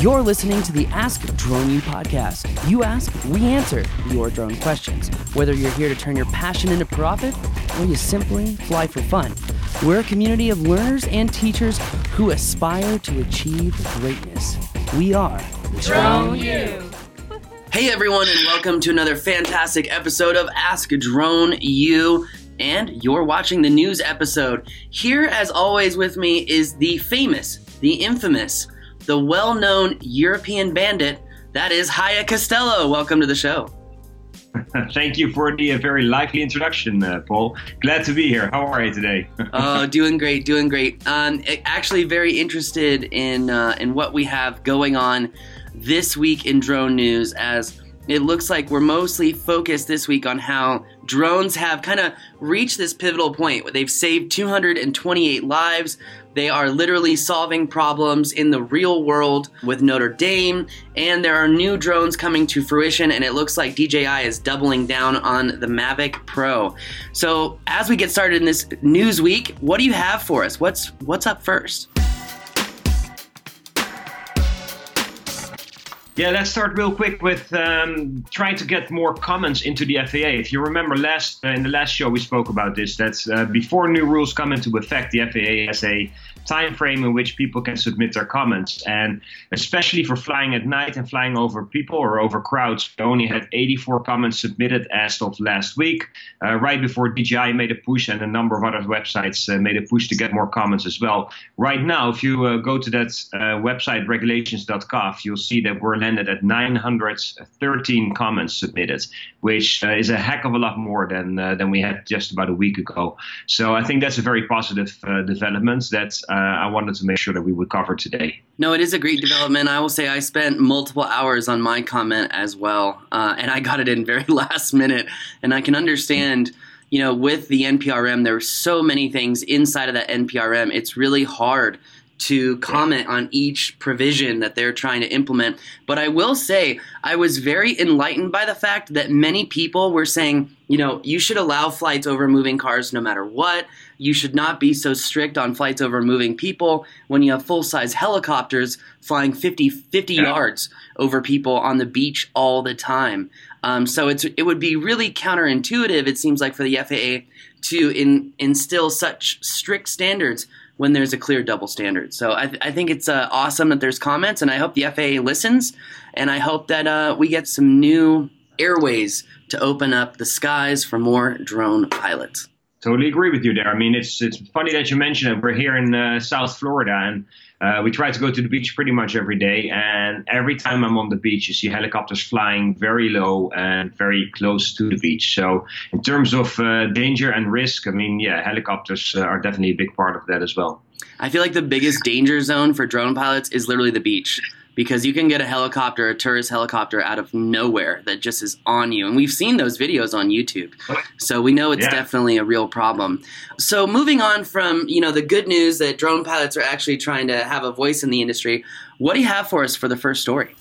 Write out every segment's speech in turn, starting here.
You're listening to the Ask Drone U podcast. You ask, we answer your drone questions. Whether you're here to turn your passion into profit or you simply fly for fun, we're a community of learners and teachers who aspire to achieve greatness. We are Drone U. Hey everyone, and welcome to another fantastic episode of Ask Drone U And you're watching the news episode. Here, as always, with me is the famous, the infamous, the well known European bandit. That is Haye Kesteloo. Welcome to the show. Thank you for the uh, very lively introduction, uh, Paul. Glad to be here. How are you today? oh, doing great, doing great. Um, actually, very interested in uh, in what we have going on this week in drone news as it looks like we're mostly focused this week on how drones have kind of reached this pivotal point. where They've saved 228 lives. They are literally solving problems in the real world with Notre Dame, and there are new drones coming to fruition, and it looks like DJI is doubling down on the Mavic Pro. So, as we get started in this news week, what do you have for us? What's what's up first? Yeah, let's start real quick with um, trying to get more comments into the FAA. If you remember last uh, in the last show, we spoke about this. That uh, before new rules come into effect, the FAA has a time frame in which people can submit their comments. And especially for flying at night and flying over people or over crowds, we only had 84 comments submitted as of last week, uh, right before DJI made a push and a number of other websites uh, made a push to get more comments as well. Right now, if you uh, go to that uh, website, regulations.gov, you'll see that we're landed at 913 comments submitted, which uh, is a heck of a lot more than, uh, than we had just about a week ago. So I think that's a very positive development that I wanted to make sure that we would cover today. No, it is a great development. I will say I spent multiple hours on my comment as well, uh, and I got it in very last minute. And I can understand, you know, with the NPRM, there are so many things inside of that NPRM. It's really hard to comment on each provision that they're trying to implement. But I will say, I was very enlightened by the fact that many people were saying, you know, you should allow flights over moving cars no matter what. You should not be so strict on flights over moving people when you have full size helicopters flying 50, 50 yeah. yards over people on the beach all the time. Um, so it's it would be really counterintuitive, it seems like, for the FAA to in, instill such strict standards when there's a clear double standard. So I, th- I think it's uh, awesome that there's comments, and I hope the FAA listens, and I hope that uh, we get some new airways to open up the skies for more drone pilots. Totally agree with you there. I mean, it's it's funny that you mention it. We're here in uh, South Florida, and uh, we try to go to the beach pretty much every day. And every time I'm on the beach, you see helicopters flying very low and very close to the beach. So, in terms of uh, danger and risk, I mean, yeah, helicopters uh, are definitely a big part of that as well. I feel like the biggest danger zone for drone pilots is literally the beach because you can get a helicopter, a tourist helicopter out of nowhere that just is on you. And we've seen those videos on YouTube. So we know it's yeah. definitely a real problem. So moving on from, you know, the good news that drone pilots are actually trying to have a voice in the industry, what do you have for us for the first story?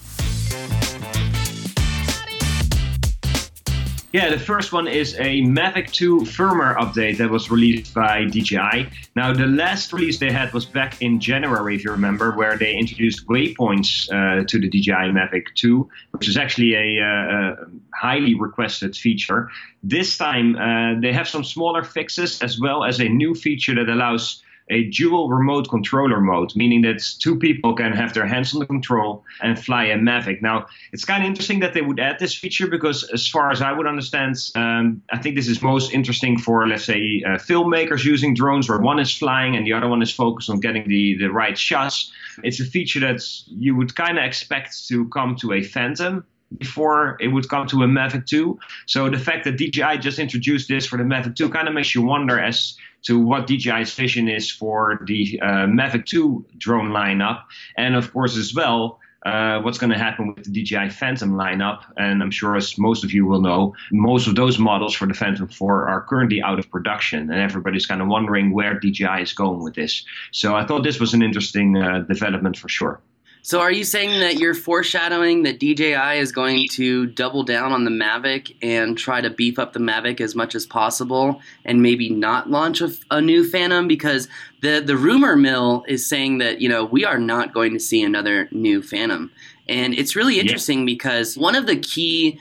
Yeah, the first one is a Mavic 2 firmware update that was released by DJI. Now, the last release they had was back in January, if you remember, where they introduced waypoints uh, to the DJI Mavic 2, which is actually a, uh, a highly requested feature. This time, uh, they have some smaller fixes as well as a new feature that allows a dual remote controller mode, meaning that two people can have their hands on the control and fly a Mavic. Now, it's kind of interesting that they would add this feature because, as far as I would understand, um, I think this is most interesting for, let's say, uh, filmmakers using drones where one is flying and the other one is focused on getting the, the right shots. It's a feature that you would kind of expect to come to a Phantom before it would come to a Mavic 2. So the fact that DJI just introduced this for the Mavic 2 kind of makes you wonder as to what DJI's vision is for the uh, Mavic 2 drone lineup, and of course as well. Uh, what's going to happen with the DJI Phantom lineup. And I'm sure, as most of you will know, most of those models for the Phantom 4 are currently out of production, and everybody's kind of wondering where DJI is going with this. So I thought this was an interesting uh, development for sure. So, are you saying that you're foreshadowing that DJI is going to double down on the Mavic and try to beef up the Mavic as much as possible, and maybe not launch a, a, new Phantom? Because the the rumor mill is saying that you know we are not going to see another new Phantom, and it's really interesting yeah. because one of the key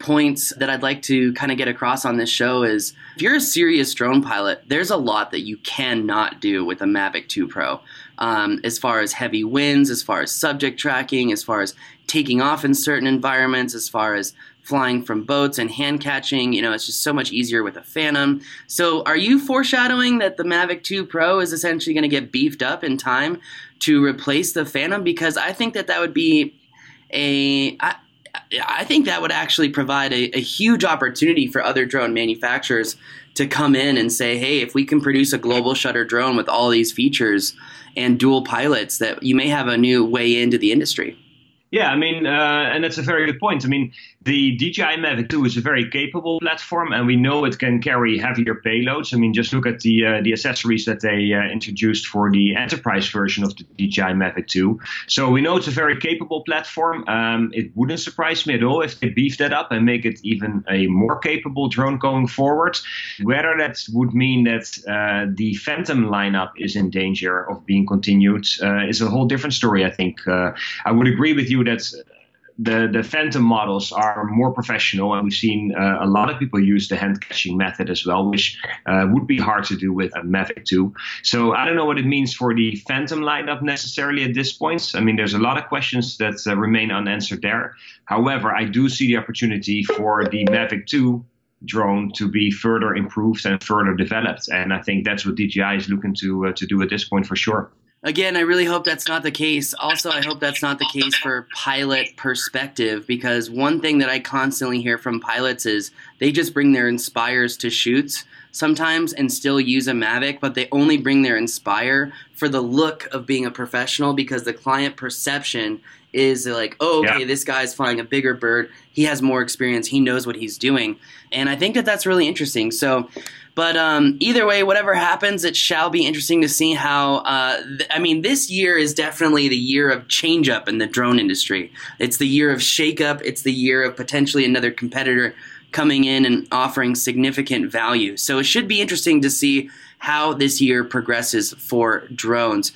points that I'd like to kind of get across on this show is if you're a serious drone pilot, there's a lot that you cannot do with a Mavic 2 Pro. Um, as far as heavy winds, as far as subject tracking, as far as taking off in certain environments, as far as flying from boats and hand catching, you know, it's just so much easier with a Phantom. So, are you foreshadowing that the Mavic 2 Pro is essentially going to get beefed up in time to replace the Phantom? Because I think that that would be a. I, I think that would actually provide a, a, huge opportunity for other drone manufacturers to come in and say, hey, if we can produce a global shutter drone with all these features and dual pilots, that you may have a new way into the industry. Yeah, I mean, uh, and that's a very good point. I mean, the DJI Mavic 2 is a very capable platform, and we know it can carry heavier payloads. I mean, just look at the uh, the accessories that they uh, introduced for the enterprise version of the DJI Mavic 2. So we know it's a very capable platform. Um, it wouldn't surprise me at all if they beef that up and make it even a more capable drone going forward. Whether that would mean that uh, the Phantom lineup is in danger of being continued uh, is a whole different story. I think uh, I would agree with you that the, the Phantom models are more professional, and we've seen uh, a lot of people use the hand catching method as well, which uh, would be hard to do with a Mavic 2. So I don't know what it means for the Phantom lineup necessarily at this point. I mean, there's a lot of questions that uh, remain unanswered there. However, I do see the opportunity for the Mavic 2 drone to be further improved and further developed, and I think that's what DJI is looking to uh, to do at this point for sure. Again, I really hope that's not the case. Also, I hope that's not the case for pilot perspective because one thing that I constantly hear from pilots is they just bring their Inspires to shoots sometimes and still use a Mavic, but they only bring their Inspire for the look of being a professional because the client perception is like, oh, okay, yeah. this guy's flying a bigger bird. He has more experience. He knows what he's doing. And I think that that's really interesting. So, but um, either way, whatever happens, it shall be interesting to see how. Uh, th- I mean, this year is definitely the year of change up in the drone industry. It's the year of shake up. It's the year of potentially another competitor coming in and offering significant value. So it should be interesting to see how this year progresses for drones.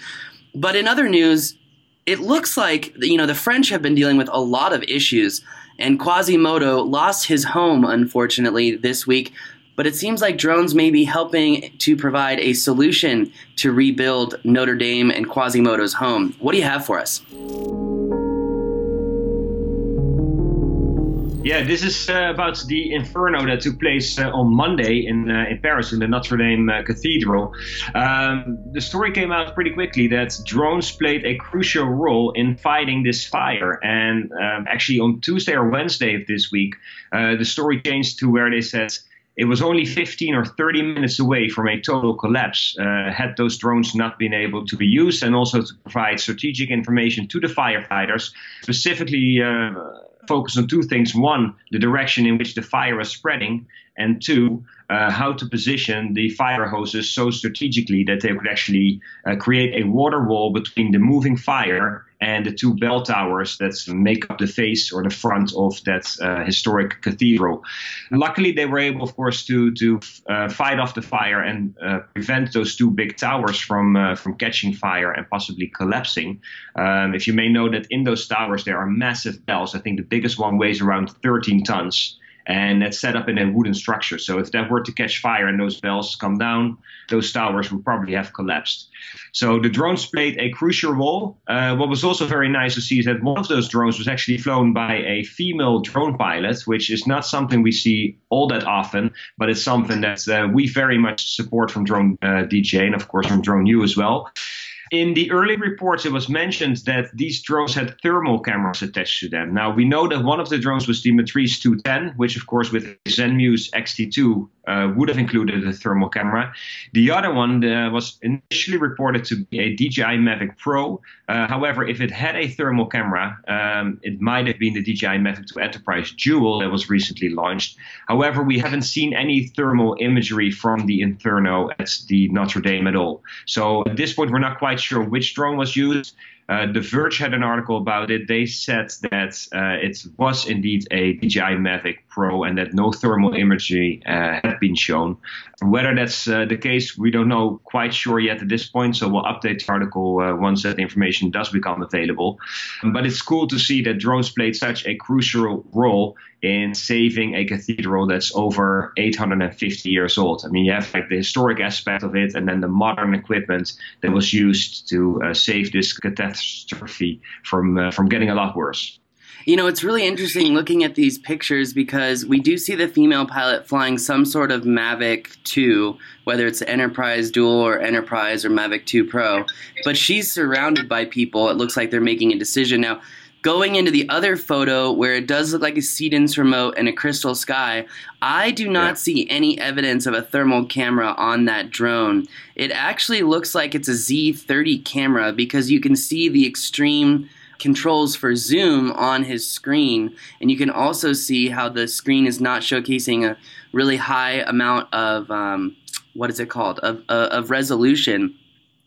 But in other news, it looks like you know the French have been dealing with a lot of issues, and Quasimodo lost his home unfortunately this week but it seems like drones may be helping to provide a solution to rebuild Notre Dame and Quasimodo's home. What do you have for us? Yeah, this is uh, about the inferno that took place uh, on Monday in uh, in Paris in the Notre Dame uh, Cathedral. Um, the story came out pretty quickly that drones played a crucial role in fighting this fire. And um, actually, on Tuesday or Wednesday of this week, uh, the story changed to where they said it was only 15 or 30 minutes away from a total collapse uh, had those drones not been able to be used and also to provide strategic information to the firefighters, specifically uh, focus on two things. One, the direction in which the fire is spreading, and two, uh, how to position the fire hoses so strategically that they could actually uh, create a water wall between the moving fire and the two bell towers that make up the face or the front of that uh, historic cathedral. Luckily, they were able, of course, to to uh, fight off the fire and uh, prevent those two big towers from uh, from catching fire and possibly collapsing. Um, if you may know that in those towers there are massive bells. I think the biggest one weighs around 13 tons and that's set up in a wooden structure. So if that were to catch fire and those bells come down, those towers would probably have collapsed. So the drones played a crucial role. Uh, what was also very nice to see is that one of those drones was actually flown by a female drone pilot, which is not something we see all that often, but it's something that uh, we very much support from Drone uh, DJ and of course from Drone U as well. In the early reports, it was mentioned that these drones had thermal cameras attached to them. Now, we know that one of the drones was the Matrice 210, which, of course, with Zenmuse XT2 uh, would have included a thermal camera. The other one uh, was initially reported to be a DJI Mavic Pro. Uh, however, if it had a thermal camera, um, it might have been the DJI Mavic 2 Enterprise Dual that was recently launched. However, we haven't seen any thermal imagery from the Inferno at the Notre Dame at all. So at this point, we're not quite sure which drone was used. Uh, the Verge had an article about it. They said that uh, it was indeed a DJI Mavic Pro and that no thermal imagery uh, had been shown. Whether that's uh, the case, we don't know quite sure yet at this point, so we'll update the article uh, once that information does become available. But it's cool to see that drones played such a crucial role in saving a cathedral that's over 850 years old. I mean, you have like the historic aspect of it and then the modern equipment that was used to uh, save this catastrophe from, uh, from getting a lot worse. You know, it's really interesting looking at these pictures because we do see the female pilot flying some sort of Mavic 2, whether it's Enterprise Dual or Enterprise or Mavic 2 Pro, but she's surrounded by people. It looks like they're making a decision. Now, going into the other photo where it does look like a Cendence remote and a crystal sky, I do not yeah. see any evidence of a thermal camera on that drone. It actually looks like it's a Z30 camera because you can see the extreme controls for zoom on his screen, and you can also see how the screen is not showcasing a really high amount of um, what is it called of, uh, of resolution.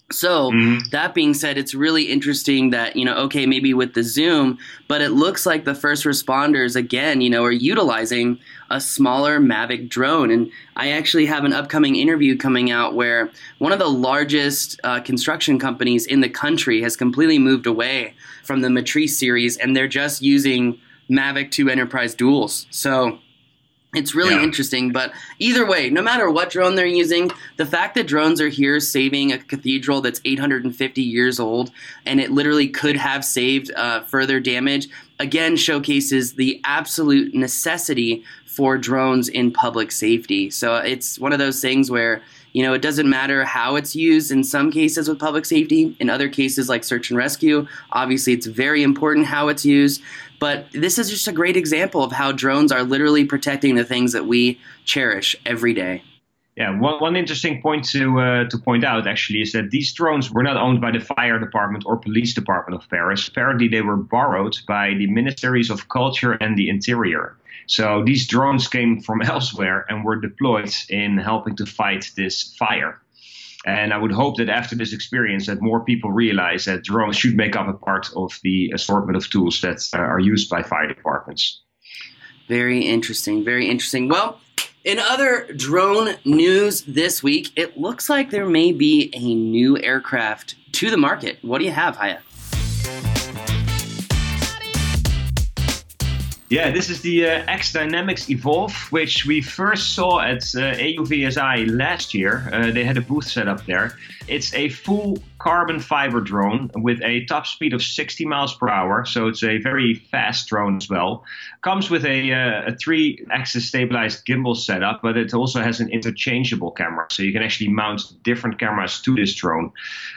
So mm-hmm. that being said, it's really interesting that you know, okay, maybe with the zoom, but it looks like the first responders again, you know, are utilizing a smaller Mavic drone. And I actually have an upcoming interview coming out where one of the largest uh, construction companies in the country has completely moved away from the Matrice series, and they're just using Mavic 2 Enterprise duals. So it's really yeah. interesting, but either way, no matter what drone they're using, the fact that drones are here saving a cathedral that's 850 years old and it literally could have saved uh, further damage again showcases the absolute necessity for drones in public safety. So it's one of those things where you know, it doesn't matter how it's used in some cases with public safety. In other cases, like search and rescue, obviously it's very important how it's used. But this is just a great example of how drones are literally protecting the things that we cherish every day. Yeah, one, one interesting point to uh, to point out actually is that these drones were not owned by the fire department or police department of Paris. Apparently, they were borrowed by the ministries of culture and the interior. So these drones came from elsewhere and were deployed in helping to fight this fire. And I would hope that after this experience, that more people realize that drones should make up a part of the assortment of tools that uh, are used by fire departments. Very interesting. Very interesting. Well, in other drone news this week, it looks like there may be a new aircraft to the market. What do you have, Haye? Yeah, this is the uh, XDynamics Evolve, which we first saw at uh, AUVSI last year. Uh, they had a booth set up there. It's a full carbon fiber drone with a top speed of 60 miles per hour, so it's a very fast drone as well. Comes with a, uh, a three axis stabilized gimbal setup, but it also has an interchangeable camera, so you can actually mount different cameras to this drone.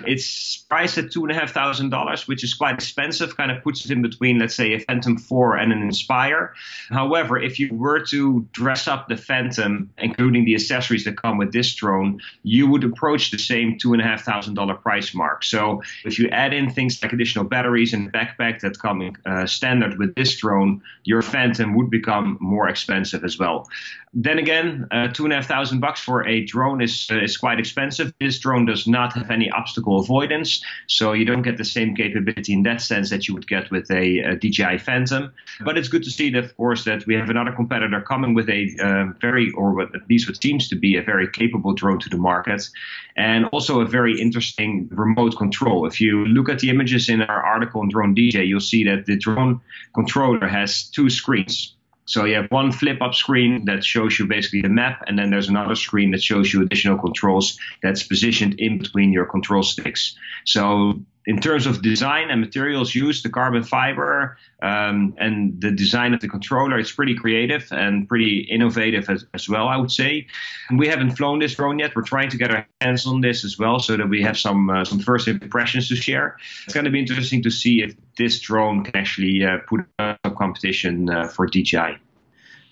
It's priced at $2,500, which is quite expensive, kind of puts it in between, let's say, a Phantom 4 and an Inspire. However, if you were to dress up the Phantom, including the accessories that come with this drone, you would approach the same $2,500 price mark. So if you add in things like additional batteries and backpack that come uh, standard with this drone, your Phantom would become more expensive as well. Then again, uh, two and a half thousand bucks for a drone is uh, is quite expensive. This drone does not have any obstacle avoidance, so you don't get the same capability in that sense that you would get with a, a DJI Phantom. But it's good to see that, of course, that we have another competitor coming with a uh, very, or what, at least what seems to be a very capable drone to the market, and also a very interesting remote control. If you look at the images in our article on Drone DJ, you'll see that the drone controller has two screens. So you have one flip up screen that shows you basically the map, and then there's another screen that shows you additional controls that's positioned in between your control sticks. So in terms of design and materials used, the carbon fiber um, and the design of the controller, it's pretty creative and pretty innovative as, as, well, I would say. And we haven't flown this drone yet. We're trying to get our hands on this as well so that we have some uh, some first impressions to share. It's going to be interesting to see if this drone can actually uh, put a competition uh, for DJI.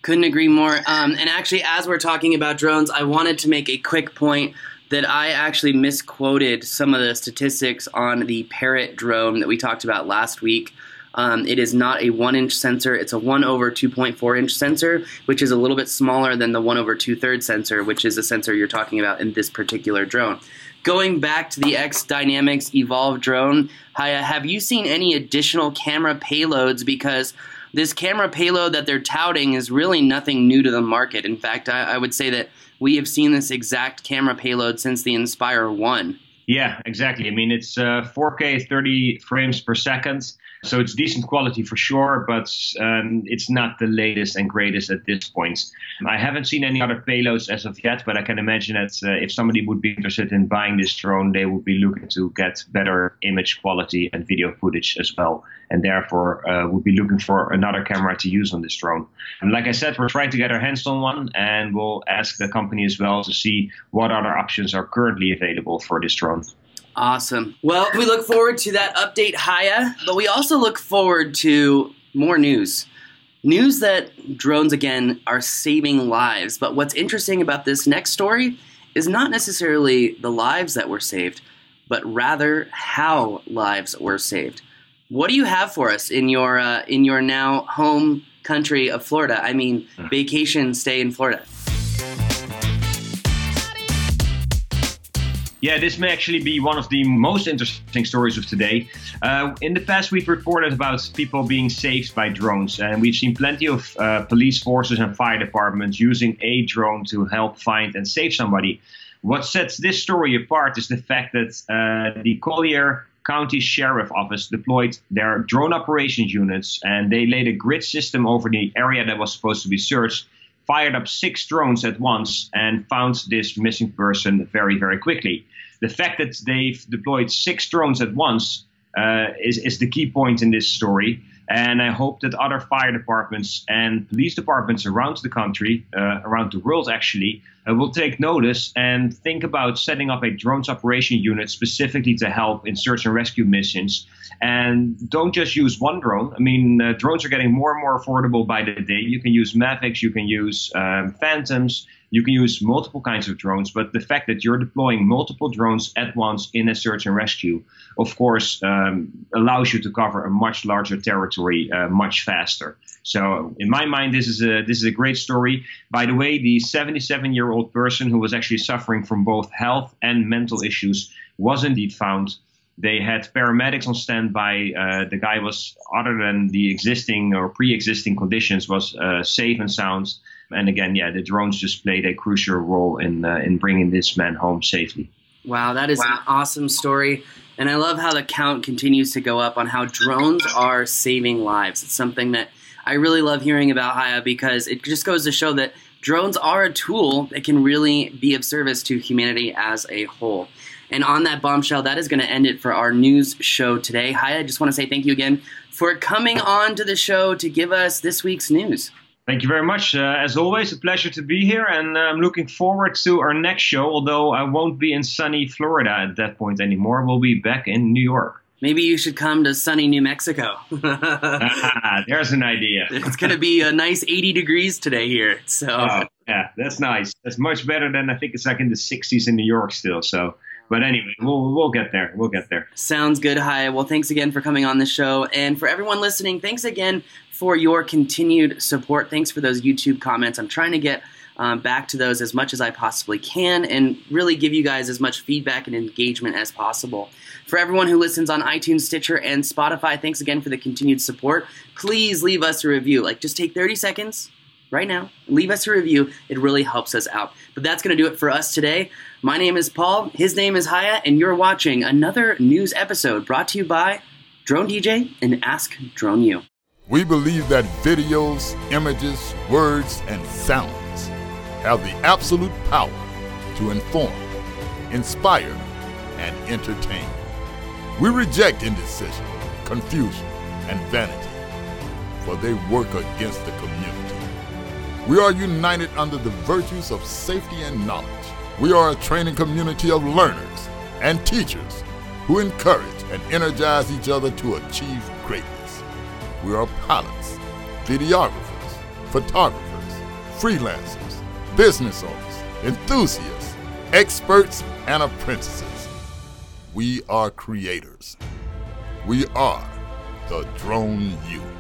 Couldn't agree more. Um, and actually, as we're talking about drones, I wanted to make a quick point that I actually misquoted some of the statistics on the Parrot drone that we talked about last week. Um, it is not a one inch sensor, it's a 1 over 2.4 inch sensor, which is a little bit smaller than the 1 over 2 thirds sensor, which is the sensor you're talking about in this particular drone. going back to the XDynamics Evolve drone, Haye, have you seen any additional camera payloads? Because this camera payload that they're touting is really nothing new to the market. In fact, I, I would say that we have seen this exact camera payload since the Inspire 1. Yeah, exactly. I mean, it's uh, 4K 30 frames per second. So it's decent quality for sure, but um, it's not the latest and greatest at this point. I haven't seen any other payloads as of yet, but I can imagine that uh, if somebody would be interested in buying this drone, they would be looking to get better image quality and video footage as well, and therefore uh, would be looking for another camera to use on this drone. And like I said, we're trying to get our hands on one, and we'll ask the company as well to see what other options are currently available for this drone. Awesome. Well, we look forward to that update, Haye, but we also look forward to more news. News that drones, again, are saving lives. But what's interesting about this next story is not necessarily the lives that were saved, but rather how lives were saved. What do you have for us in your uh, in your now home country of Florida? I mean, hmm. vacation stay in Florida. Yeah, this may actually be one of the most interesting stories of today. Uh, in the past, we've reported about people being saved by drones, and we've seen plenty of uh, police forces and fire departments using a drone to help find and save somebody. What sets this story apart is the fact that uh, the Collier County Sheriff Office deployed their drone operations units, and they laid a grid system over the area that was supposed to be searched fired up six drones at once and found this missing person very, very quickly. The fact that they've deployed six drones at once uh, is, is the key point in this story. And I hope that other fire departments and police departments around the country, uh, around the world actually, uh, will take notice and think about setting up a drones operation unit specifically to help in search and rescue missions. And don't just use one drone. I mean, uh, drones are getting more and more affordable by the day. You can use Mavics, you can use um, Phantoms, you can use multiple kinds of drones, but the fact that you're deploying multiple drones at once in a search and rescue, of course, um, allows you to cover a much larger territory uh, much faster. So, in my mind, this is a this is a great story. By the way, the 77 year old person who was actually suffering from both health and mental issues was indeed found. They had paramedics on standby. Uh, the guy was, other than the existing or pre-existing conditions, was uh, safe and sound. And again, yeah, the drones just played a crucial role in uh, in bringing this man home safely. Wow, that is wow. an awesome story. And I love how the count continues to go up on how drones are saving lives. It's something that I really love hearing about Haye because it just goes to show that drones are a tool that can really be of service to humanity as a whole. And on that bombshell, that is going to end it for our news show today. Haye, I just want to say thank you again for coming on to the show to give us this week's news. Thank you very much. Uh, as always, a pleasure to be here, and uh, I'm looking forward to our next show. Although I won't be in sunny Florida at that point anymore, we'll be back in New York. Maybe you should come to sunny New Mexico. There's an idea. it's going to be a nice 80 degrees today here. So oh, yeah, that's nice. That's much better than I think it's like in the 60s in New York still. So but anyway, we'll we'll get there. We'll get there. Sounds good. Hi. Well, thanks again for coming on the show, and for everyone listening, thanks again for your continued support. Thanks for those YouTube comments. I'm trying to get um, back to those as much as I possibly can, and really give you guys as much feedback and engagement as possible. For everyone who listens on iTunes, Stitcher, and Spotify, thanks again for the continued support. Please leave us a review. Like, just take 30 seconds right now. Leave us a review. It really helps us out. But that's going to do it for us today. My name is Paul. His name is Haye, and you're watching another news episode brought to you by Drone DJ and Ask Drone U. We believe that videos, images, words, and sounds have the absolute power to inform, inspire, and entertain. We reject indecision, confusion, and vanity, for they work against the community. We are united under the virtues of safety and knowledge. We are a training community of learners and teachers who encourage and energize each other to achieve greatness. We are pilots, videographers, photographers, freelancers, business owners, enthusiasts, experts, and apprentices. We are creators. We are the Drone U.